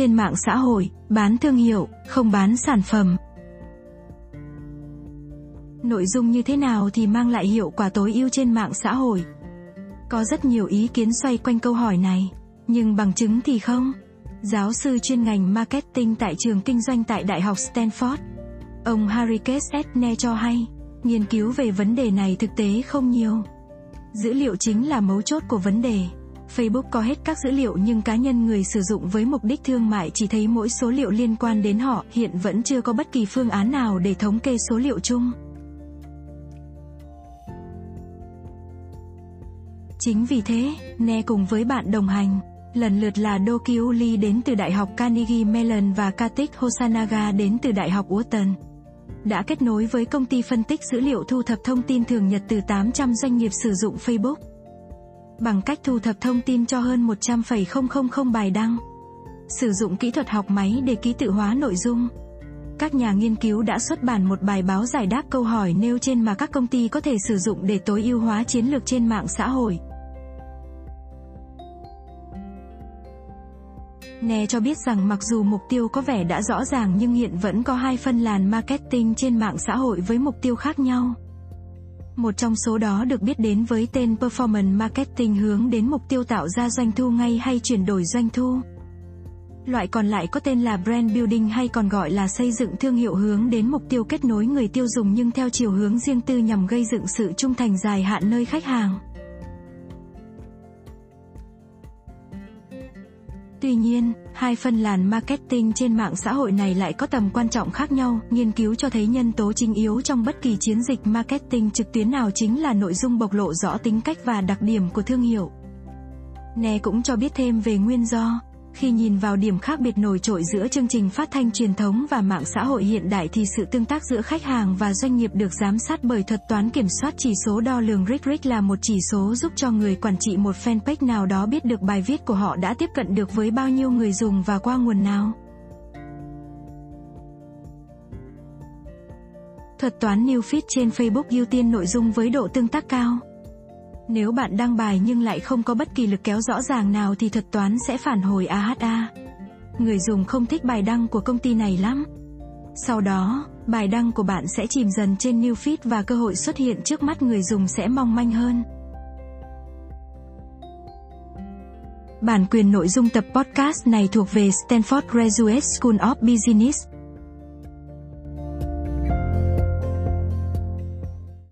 trên mạng xã hội, bán thương hiệu, không bán sản phẩm. Nội dung như thế nào thì mang lại hiệu quả tối ưu trên mạng xã hội? Có rất nhiều ý kiến xoay quanh câu hỏi này, nhưng bằng chứng thì không. Giáo sư chuyên ngành marketing tại trường kinh doanh tại Đại học Stanford, ông Harry Kessetne cho hay, nghiên cứu về vấn đề này thực tế không nhiều. Dữ liệu chính là mấu chốt của vấn đề. Facebook có hết các dữ liệu nhưng cá nhân người sử dụng với mục đích thương mại chỉ thấy mỗi số liệu liên quan đến họ, hiện vẫn chưa có bất kỳ phương án nào để thống kê số liệu chung. Chính vì thế, Ne cùng với bạn đồng hành, lần lượt là Doki Lee đến từ Đại học Carnegie Mellon và Kartik Hosanaga đến từ Đại học Wharton đã kết nối với công ty phân tích dữ liệu thu thập thông tin thường nhật từ 800 doanh nghiệp sử dụng Facebook. Bằng cách thu thập thông tin cho hơn 100,000 bài đăng. Sử dụng kỹ thuật học máy để ký tự hóa nội dung. Các nhà nghiên cứu đã xuất bản một bài báo giải đáp câu hỏi nêu trên mà các công ty có thể sử dụng để tối ưu hóa chiến lược trên mạng xã hội. Ne cho biết rằng mặc dù mục tiêu có vẻ đã rõ ràng nhưng hiện vẫn có hai phân làn marketing trên mạng xã hội với mục tiêu khác nhau. Một trong số đó được biết đến với tên Performance Marketing hướng đến mục tiêu tạo ra doanh thu ngay hay chuyển đổi doanh thu. Loại còn lại có tên là Brand Building hay còn gọi là xây dựng thương hiệu hướng đến mục tiêu kết nối người tiêu dùng nhưng theo chiều hướng riêng tư nhằm gây dựng sự trung thành dài hạn nơi khách hàng. Tuy nhiên, hai phân làn marketing trên mạng xã hội này lại có tầm quan trọng khác nhau. Nghiên cứu cho thấy nhân tố chính yếu trong bất kỳ chiến dịch marketing trực tuyến nào chính là nội dung bộc lộ rõ tính cách và đặc điểm của thương hiệu. Nè cũng cho biết thêm về nguyên do. Khi nhìn vào điểm khác biệt nổi trội giữa chương trình phát thanh truyền thống và mạng xã hội hiện đại thì sự tương tác giữa khách hàng và doanh nghiệp được giám sát bởi thuật toán kiểm soát chỉ số đo lường RIC là một chỉ số giúp cho người quản trị một fanpage nào đó biết được bài viết của họ đã tiếp cận được với bao nhiêu người dùng và qua nguồn nào. Thuật toán newfeed trên Facebook ưu tiên nội dung với độ tương tác cao. Nếu bạn đăng bài nhưng lại không có bất kỳ lực kéo rõ ràng nào thì thuật toán sẽ phản hồi AHA. Người dùng không thích bài đăng của công ty này lắm. Sau đó, bài đăng của bạn sẽ chìm dần trên newsfeed và cơ hội xuất hiện trước mắt người dùng sẽ mong manh hơn. Bản quyền nội dung tập podcast này thuộc về Stanford Graduate School of Business.